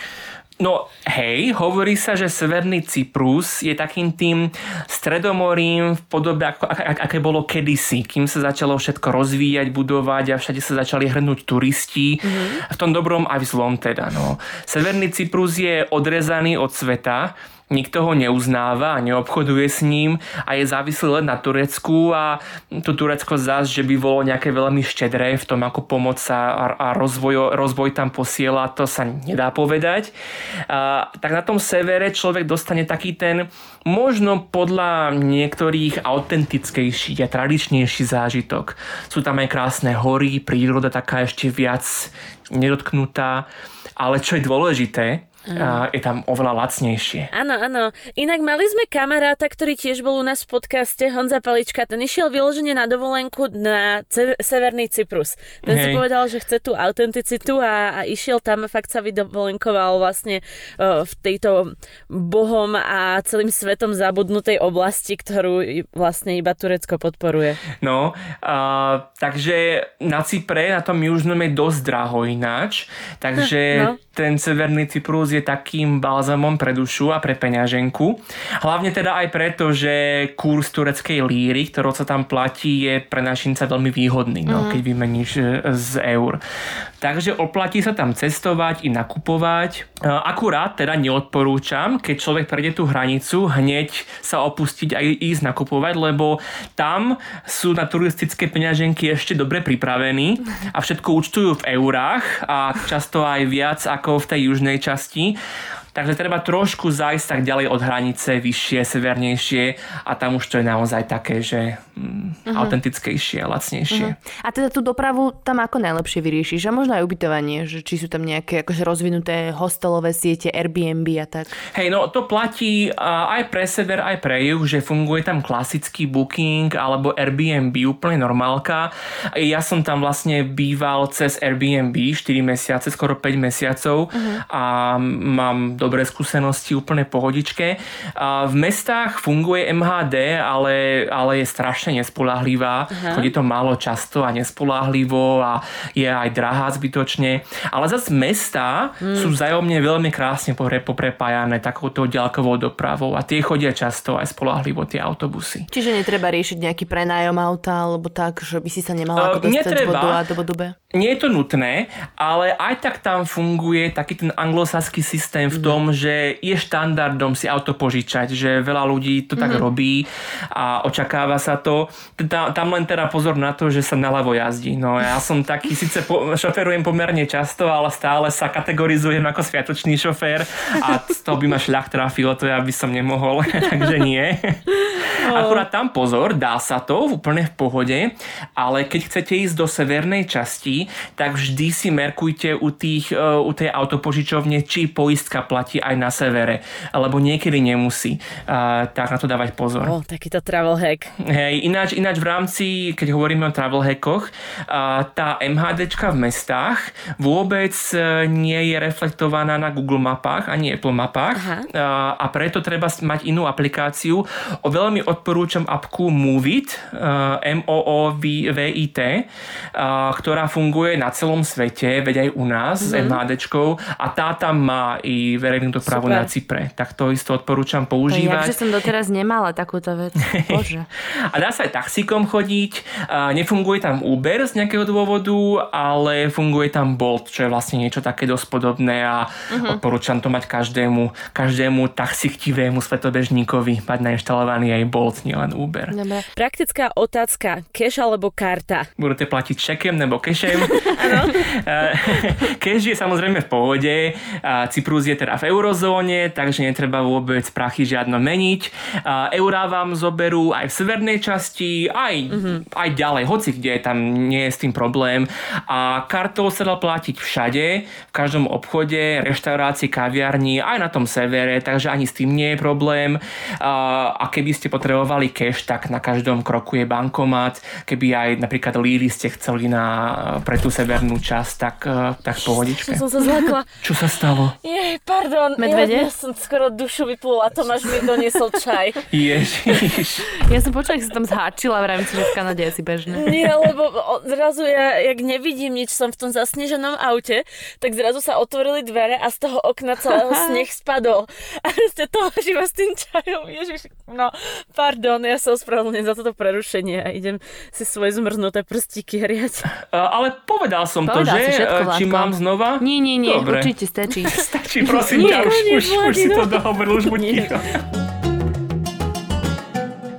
No hej, hovorí sa, že Severný Cyprus je takým tým stredomorím v podobe, ako, ak, aké bolo kedysi, kým sa začalo všetko rozvíjať, budovať a všade sa začali hrnúť turisti. Mm-hmm. V tom dobrom aj v zlom teda. No. Severný Cyprus je odrezaný od sveta, nikto ho neuznáva a neobchoduje s ním a je závislý len na Turecku a to Turecko zás, že by bolo nejaké veľmi štedré v tom, ako pomoc sa a, rozvoj, rozvoj tam posiela, to sa nedá povedať. A, tak na tom severe človek dostane taký ten možno podľa niektorých autentickejší a tradičnejší zážitok. Sú tam aj krásne hory, príroda taká ešte viac nedotknutá, ale čo je dôležité, a je tam oveľa lacnejšie. Áno, áno. Inak mali sme kamaráta, ktorý tiež bol u nás v podcaste, Honza Palička. Ten išiel vyloženie na dovolenku na ce- Severný Cyprus. Ten Hej. si povedal, že chce tú autenticitu a, a išiel tam a fakt sa vydovolenkoval vlastne uh, v tejto bohom a celým svetom zabudnutej oblasti, ktorú vlastne iba Turecko podporuje. No, uh, takže na Cypre, na tom južnom je dosť draho ináč, takže no. Ten Severný Cyprus je takým balzamom pre dušu a pre peňaženku. Hlavne teda aj preto, že kurz tureckej líry, ktorou sa tam platí, je pre našinca veľmi výhodný, no, mm. keď vymeníš e, z eur. Takže oplatí sa tam cestovať i nakupovať. E, akurát teda neodporúčam, keď človek prejde tú hranicu, hneď sa opustiť a ísť nakupovať, lebo tam sú na turistické peňaženky ešte dobre pripravení a všetko účtujú v eurách a často aj viac ako v tej južnej časti. Takže treba trošku zajsť tak ďalej od hranice, vyššie, severnejšie a tam už to je naozaj také, že mm, uh-huh. autentickejšie a lacnejšie. Uh-huh. A teda tú dopravu tam ako najlepšie vyriešiš? A možno aj ubytovanie, že či sú tam nejaké akože rozvinuté hostelové siete, Airbnb a tak? Hej, no to platí aj pre sever, aj pre juh, že funguje tam klasický booking alebo Airbnb, úplne normálka. Ja som tam vlastne býval cez Airbnb 4 mesiace, skoro 5 mesiacov uh-huh. a mám dobré skúsenosti, úplne pohodičke. A v mestách funguje MHD, ale, ale je strašne nespolahlivá. Uh-huh. Chodí to málo často a nespolahlivo a je aj drahá zbytočne. Ale zase mesta hmm. sú vzájomne veľmi krásne poprepájané takouto ďalkovou dopravou a tie chodia často aj spolahlivo tie autobusy. Čiže netreba riešiť nejaký prenájom auta alebo tak, že by si sa nemala ako dostať netreba. A do B? Nie je to nutné, ale aj tak tam funguje taký ten anglosaský systém v tom, tom, že je štandardom si auto požičať, že veľa ľudí to tak mm-hmm. robí a očakáva sa to. Tam, tam len teda pozor na to, že sa naľavo jazdí. No ja som taký, síce po, šoferujem pomerne často, ale stále sa kategorizujem ako sviatočný šofér a z toho by ma šľach trafilo, to ja by som nemohol, takže nie. Akurát tam pozor, dá sa to úplne v pohode, ale keď chcete ísť do severnej časti, tak vždy si merkujte u, tých, e, u tej autopožičovne, či poistka platí platí aj na severe, alebo niekedy nemusí. Uh, tak na to dávať pozor. Oh, takýto travel hack. Hej, ináč, ináč v rámci, keď hovoríme o travel hackoch, uh, tá MHDčka v mestách vôbec uh, nie je reflektovaná na Google mapách ani Apple mapách uh, a preto treba mať inú aplikáciu. O veľmi odporúčam apku Movit, uh, M-O-O-V-I-T, uh, ktorá funguje na celom svete, veď aj u nás mm-hmm. s. MHDčkou a tá tam má i verejnú dopravu Super. na Cypre. Tak to isto odporúčam používať. Ja, že som doteraz nemala takúto vec. Bože. a dá sa aj taxíkom chodiť. A nefunguje tam Uber z nejakého dôvodu, ale funguje tam Bolt, čo je vlastne niečo také dosť podobné a uh-huh. odporúčam to mať každému, každému taxichtivému svetobežníkovi mať nainštalovaný aj Bolt, nielen Uber. Dobre. Praktická otázka, cash alebo karta? Budete platiť šekem nebo kešem? Cash je samozrejme v pohode, Cyprus je teda v eurozóne, takže netreba vôbec prachy žiadno meniť. Eurá vám zoberú aj v severnej časti, aj, mm-hmm. aj ďalej, hoci kde tam nie je s tým problém. A kartou sa dá platiť všade, v každom obchode, reštaurácii, kaviarni, aj na tom severe, takže ani s tým nie je problém. A keby ste potrebovali cash, tak na každom kroku je bankomat. Keby aj napríklad líry ste chceli na, pre tú severnú časť, tak, tak pohodičke. Som sa. Čo sa stalo? Jej, pardon. Medvede? Ja, ja som skoro dušu vyplula, Tomáš mi doniesol čaj. Ježiš. Ja som počula, že sa tam zháčila, vravím si, že v Kanade asi bežné. Nie, lebo zrazu ja, jak nevidím nič, som v tom zasneženom aute, tak zrazu sa otvorili dvere a z toho okna celého sneh spadol. A ste Tomáš iba s tým čajom. Ježiš, no, pardon, ja sa ospravedlňujem za toto prerušenie a idem si svoje zmrznuté prstíky hriať. Ale povedal som Povedal to, že? všetko, Či Vládko. mám znova? Nie, nie, nie, Dobre. určite stačí. Stačí, prosím Nie, ťa, už, už, už si to dohovoril, už buď ticho.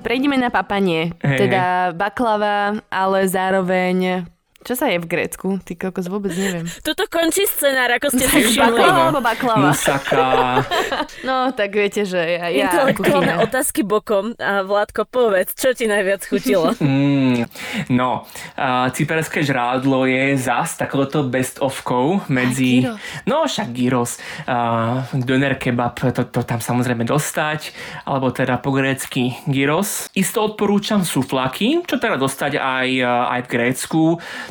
Prejdeme na papanie. Hej, teda baklava, ale zároveň... Čo sa je v Grécku? Ty kokos vôbec neviem. Tuto končí scenár, ako ste si všimli. Baklava alebo baklava? Musaka. No, tak viete, že ja, ja Intelektuálne otázky bokom. A Vládko, povedz, čo ti najviac chutilo? Mm, no, uh, cyperské žrádlo je zas takouto best ofkou medzi... gyros. No, však gyros. Uh, doner kebab, to, to tam samozrejme dostať, alebo teda po grécky gyros. Isto odporúčam suflaky, čo teda dostať aj, aj v Grécku.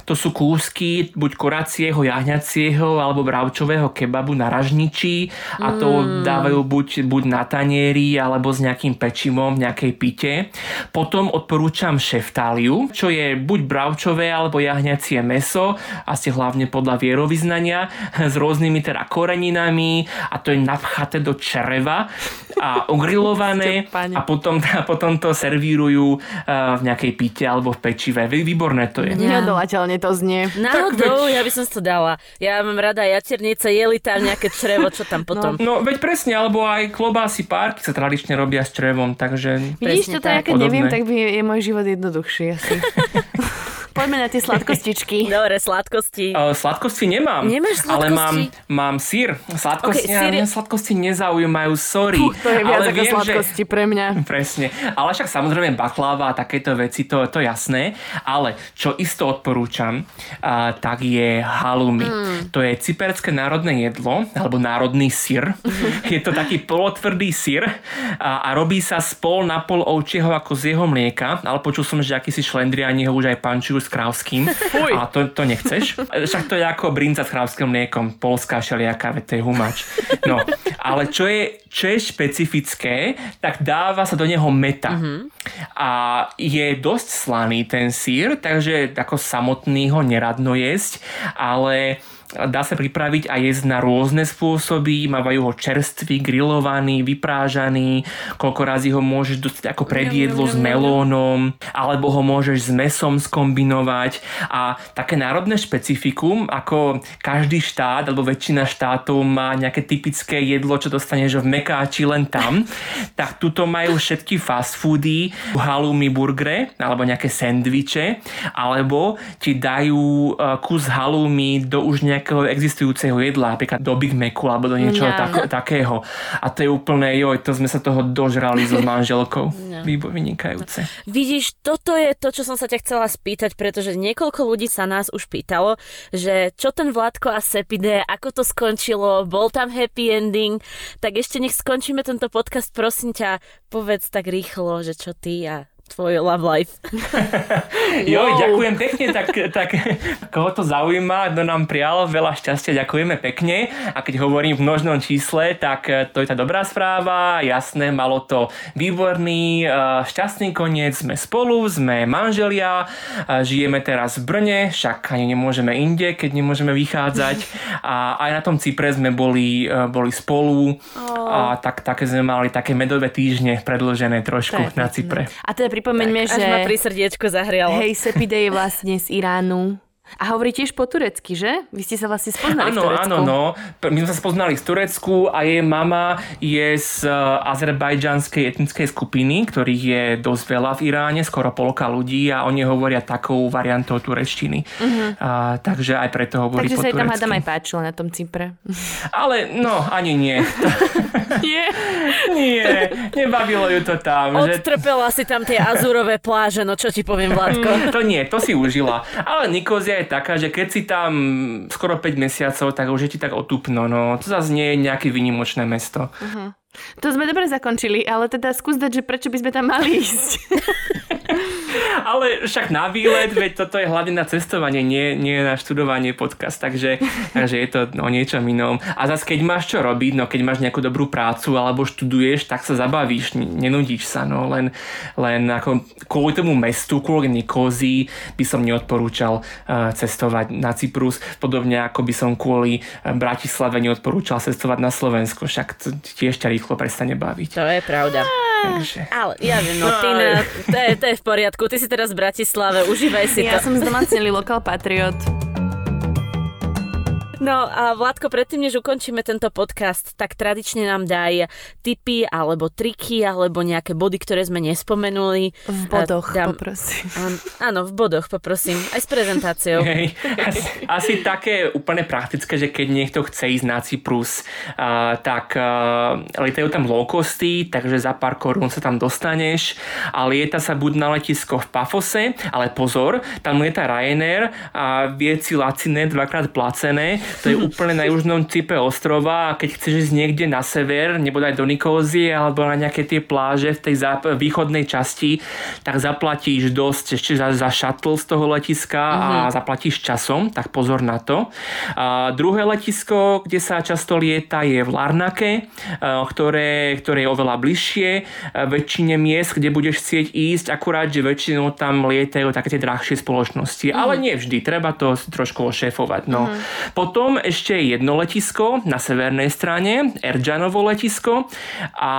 To sú kúsky buď koracieho, jahňacieho alebo bravčového kebabu na ražniči a to dávajú buď, buď na tanieri alebo s nejakým pečivom v nejakej pite. Potom odporúčam šeftáliu, čo je buď bravčové alebo jahňacie meso, asi hlavne podľa vierovýznania, s rôznymi teda koreninami. A to je napchaté do čreva a ogrilované. A potom, a potom to servírujú uh, v nejakej pite alebo v pečive. Výborné to je. Neodolateľne to znie. Náhodou, ja by som si to dala. Ja mám rada jaternice, jeli tam nejaké črevo, čo tam potom. No veď presne, alebo aj klobásy párky sa tradične robia s črevom, takže... Vidíš, ja tak. keď neviem, tak by je môj život jednoduchší asi. Poďme na tie sladkostičky. Dobre, sladkosti. Uh, sladkosti nemám. Nemáš Ale mám, sladkosti? mám sír. Sladkosti, Ok, okay, sír je- mňa sladkosti nezaujímajú, sorry. Puh, to je viac ale ako viem, sladkosti pre mňa. Že... Presne. Ale však samozrejme bakláva a takéto veci, to, to jasné. Ale čo isto odporúčam, uh, tak je halumi. Mm. To je cyperské národné jedlo, alebo národný syr. Mhm. je to taký polotvrdý syr a, a robí sa z pol na pol ovčieho ako z jeho mlieka, ale počul som, že akýsi šlendriani ho už aj pančujú s krávským. Fuj. A to, to nechceš? Však to je ako brinza s krávským mliekom, polská šeliaká, veď to je humač. No, ale čo je, čo je špecifické, tak dáva sa do neho meta. A je dosť slaný ten sír, takže ako samotný ho neradno jesť, ale dá sa pripraviť a jesť na rôzne spôsoby. Mávajú ho čerstvý, grillovaný, vyprážaný. Koľko razy ho môžeš dostať ako predjedlo s melónom, alebo ho môžeš s mesom skombinovať. A také národné špecifikum, ako každý štát, alebo väčšina štátov má nejaké typické jedlo, čo dostaneš v Mekáči len tam, tak tuto majú všetky fast foody, halloumi burgery, alebo nejaké sendviče, alebo ti dajú eh, kus halloumi do už nejakého existujúceho jedla, napríklad do Big Macu alebo do niečoho tak, takého. A to je úplne, joj, to sme sa toho dožrali so manželkou. Výbo- vynikajúce. Vidíš, toto je to, čo som sa ťa chcela spýtať, pretože niekoľko ľudí sa nás už pýtalo, že čo ten Vládko a Sepide, ako to skončilo, bol tam happy ending, tak ešte nech skončíme tento podcast, prosím ťa, povedz tak rýchlo, že čo ty a tvoj love life. Wow. ďakujem pekne, tak, tak koho to zaujíma, kto nám prijal, veľa šťastia, ďakujeme pekne. A keď hovorím v množnom čísle, tak eh, to je tá dobrá správa, jasné, malo to výborný, eh, šťastný koniec, sme spolu, sme manželia, eh, žijeme teraz v Brne, však ani nemôžeme inde, keď nemôžeme vychádzať. A aj na tom Cypre sme boli, boli spolu a tak, také sme mali také medové týždne predložené trošku na. Cypre. A teda pripomeňme, Až že ma pri srdiečko zahrialo. hej, Sepide je vlastne z Iránu A hovorí tiež po turecky, že? Vy ste sa vlastne spoznali áno, v Turecku. Áno, no. My sme sa spoznali z Turecku a jej mama je z uh, azerbajdžanskej etnickej skupiny, ktorých je dosť veľa v Iráne, skoro polka ľudí a oni hovoria takou variantou turečtiny. Uh-huh. Uh, takže aj preto hovorí takže po sa jej tam turecky. hádam aj páčilo na tom Cypre. Ale no, ani nie. Nie. nie, nebavilo ju to tam. Že... Odtrpela si tam tie azurové pláže, no čo ti poviem, Vládko. To nie, to si užila. Ale Nikozia je taká, že keď si tam skoro 5 mesiacov, tak už je ti tak otupno. No, to zase nie je nejaké vynimočné mesto. Uh-huh. To sme dobre zakončili, ale teda skús dať, že prečo by sme tam mali ísť. Ale však na výlet, veď toto je hlavne na cestovanie, nie, nie na študovanie podcast, takže, takže je to o niečom inom. A zase keď máš čo robiť, no keď máš nejakú dobrú prácu alebo študuješ, tak sa zabavíš, nenudíš sa, no len, len ako kvôli tomu mestu, kvôli Nikózii by som neodporúčal uh, cestovať na Cyprus, podobne ako by som kvôli Bratislave neodporúčal cestovať na Slovensko, však tiež ťa rýchlo prestane baviť. To je pravda. Takže. Ale ja viem, no, ty na, to, je, to je v poriadku. Ty si teraz v Bratislave, užívaj si ja to. som zdomácnili lokal patriot. No a Vládko, predtým, než ukončíme tento podcast, tak tradične nám daj tipy alebo triky alebo nejaké body, ktoré sme nespomenuli. V bodoch, Dám, poprosím. Áno, v bodoch, poprosím. Aj s prezentáciou. Hej, asi, asi také úplne praktické, že keď niekto chce ísť na Cyprus, uh, tak uh, lietajú tam low costy, takže za pár korún sa tam dostaneš a lieta sa buď na letisko v Pafose, ale pozor, tam lieta Ryanair a vie si laciné, dvakrát placené, to je úplne na južnom type ostrova a keď chceš ísť niekde na sever, nebodaj do Nikózie alebo na nejaké tie pláže v tej záp- východnej časti, tak zaplatíš dosť ešte za, za shuttle z toho letiska mm-hmm. a zaplatíš časom, tak pozor na to. A druhé letisko, kde sa často lieta je v Larnake, ktoré, ktoré je oveľa bližšie väčšine miest, kde budeš chcieť ísť, akurát, že väčšinou tam lietajú také tie drahšie spoločnosti, mm-hmm. ale nie vždy, treba to trošku ošéfovať. No. Mm-hmm. Potom potom ešte jedno letisko na severnej strane, Erdžanovo letisko a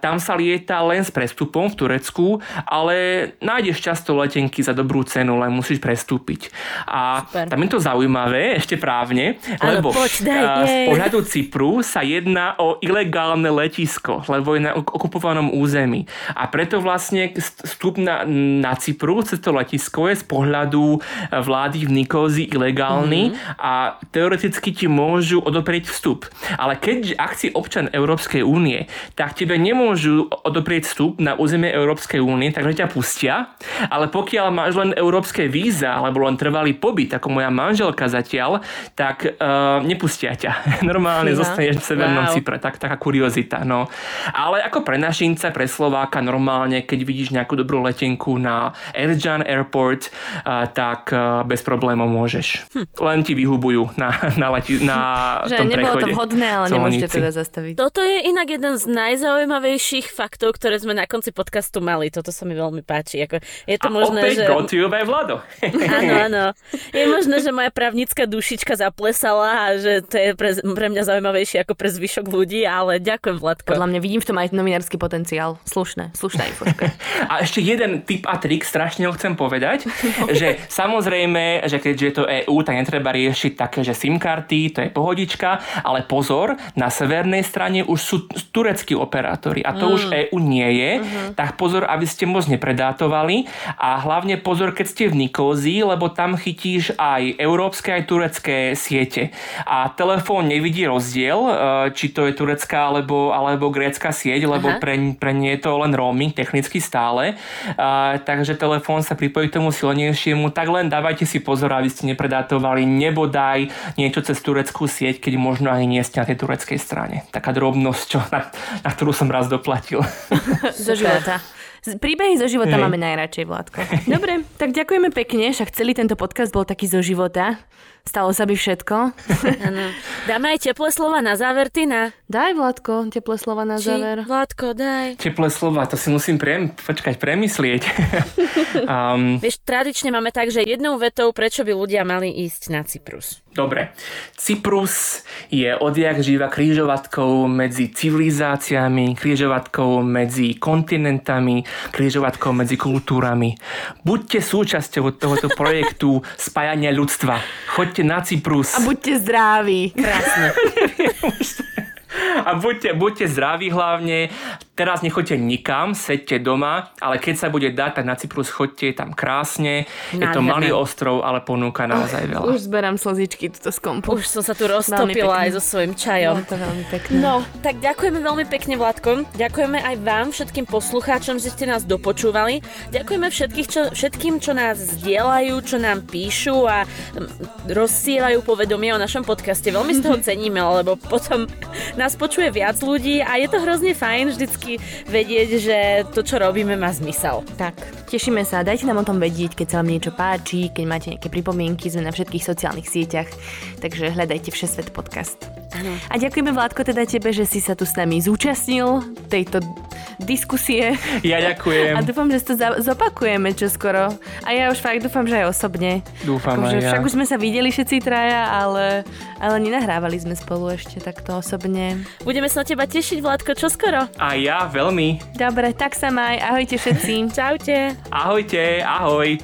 tam sa lieta len s prestupom v Turecku, ale nájdeš často letenky za dobrú cenu, len musíš prestúpiť. A Super. tam je to zaujímavé, ešte právne, Ale lebo poď, daj, z pohľadu Cypru sa jedná o ilegálne letisko, lebo je na okupovanom území. A preto vlastne vstup na, na Cypru cez to letisko je z pohľadu vlády v Nikózi ilegálny mm-hmm. a teoreticky teoreticky ti môžu odoprieť vstup. Ale keď ak si občan Európskej únie, tak tebe nemôžu odoprieť vstup na územie Európskej únie, takže ťa pustia. Ale pokiaľ máš len európske víza alebo len trvalý pobyt, ako moja manželka zatiaľ, tak uh, nepustia ťa. Normálne ja. zostaneš v Severnom wow. Cypre. Tak, taká kuriozita. No. Ale ako pre našinca, pre Slováka, normálne, keď vidíš nejakú dobrú letenku na Erjan Airport, uh, tak uh, bez problémov môžeš. Hm. Len ti vyhubujú na, na, leti, na že tom nebolo prechode. to vhodné, ale nemôžete teda zastaviť. Toto je inak jeden z najzaujímavejších faktov, ktoré sme na konci podcastu mali. Toto sa mi veľmi páči. Ako, je to A možné, opäť že... by Vlado. Áno, áno. Je možné, že moja právnická dušička zaplesala a že to je pre, pre mňa zaujímavejšie ako pre zvyšok ľudí, ale ďakujem, Vladko. Podľa mňa vidím v tom aj novinársky potenciál. Slušné, slušná infoška. a ešte jeden tip a trik, strašne ho chcem povedať, že samozrejme, že keďže je to EU, tak netreba riešiť také, že SIM karty, to je pohodička, ale pozor, na severnej strane už sú tureckí operátori a to mm. už EU nie je, mm-hmm. tak pozor, aby ste moc nepredátovali a hlavne pozor, keď ste v Nikózii, lebo tam chytíš aj európske, aj turecké siete. A telefón nevidí rozdiel, e, či to je turecká alebo, alebo grécka sieť, lebo pre, pre nie je to len roaming technicky stále. A, takže telefón sa pripojí k tomu silnejšiemu, tak len dávajte si pozor, aby ste nepredátovali nebodaj niečo cez tureckú sieť, keď možno ani nie ste na tej tureckej strane. Taká drobnosť, čo, na, na ktorú som raz doplatil. Zo života. Príbehy zo života Hej. máme najradšej, Vládko. Dobre, tak ďakujeme pekne, však celý tento podcast bol taký zo života. Stalo sa by všetko. Áno. Dáme aj teplé slova na záver, Tina. Daj, Vládko, teplé slova na Či, záver. Vládko, daj. Teplé slova, to si musím prem, počkať, premyslieť. um, Vieš, tradične máme tak, že jednou vetou, prečo by ľudia mali ísť na Cyprus. Dobre. Cyprus je odjak živa krížovatkou medzi civilizáciami, krížovatkou medzi kontinentami, krížovatkou medzi kultúrami. Buďte súčasťou tohoto projektu spájania ľudstva. Choďte na Cyprus. A buďte zdraví. Krásne. A buďte, buďte zdraví hlavne. Teraz nechoďte nikam, sedte doma, ale keď sa bude dať, tak na Cyprus chodte, tam krásne. Je to Nádherné. malý ostrov, ale ponúka naozaj veľa. Už zberám slzičky tuto z kompu. Už som sa tu roztopila aj so svojím Bolo čajom. to veľmi pekné. No, tak ďakujeme veľmi pekne, Vládko. Ďakujeme aj vám, všetkým poslucháčom, že ste nás dopočúvali. Ďakujeme všetkých, čo, všetkým, čo nás zdieľajú, čo nám píšu a mm, rozsielajú povedomie o našom podcaste. Veľmi z toho ceníme, lebo potom nás počuje viac ľudí a je to hrozne fajn vždycky vedieť, že to, čo robíme, má zmysel. Tak, tešíme sa, dajte nám o tom vedieť, keď sa vám niečo páči, keď máte nejaké pripomienky, sme na všetkých sociálnych sieťach, takže hľadajte Všesvet podcast. Áno. A ďakujeme Vládko teda tebe, že si sa tu s nami zúčastnil tejto diskusie Ja ďakujem. a dúfam, že to zopakujeme čoskoro. A ja už fakt dúfam, že aj osobne. Dúfam akože aj ja. Však už sme sa videli všetci traja, ale, ale nenahrávali sme spolu ešte takto osobne. Budeme sa na teba tešiť, Vládko, čoskoro. A ja veľmi. Dobre, tak sa maj, ahojte všetci. Čaute. Ahojte, ahoj.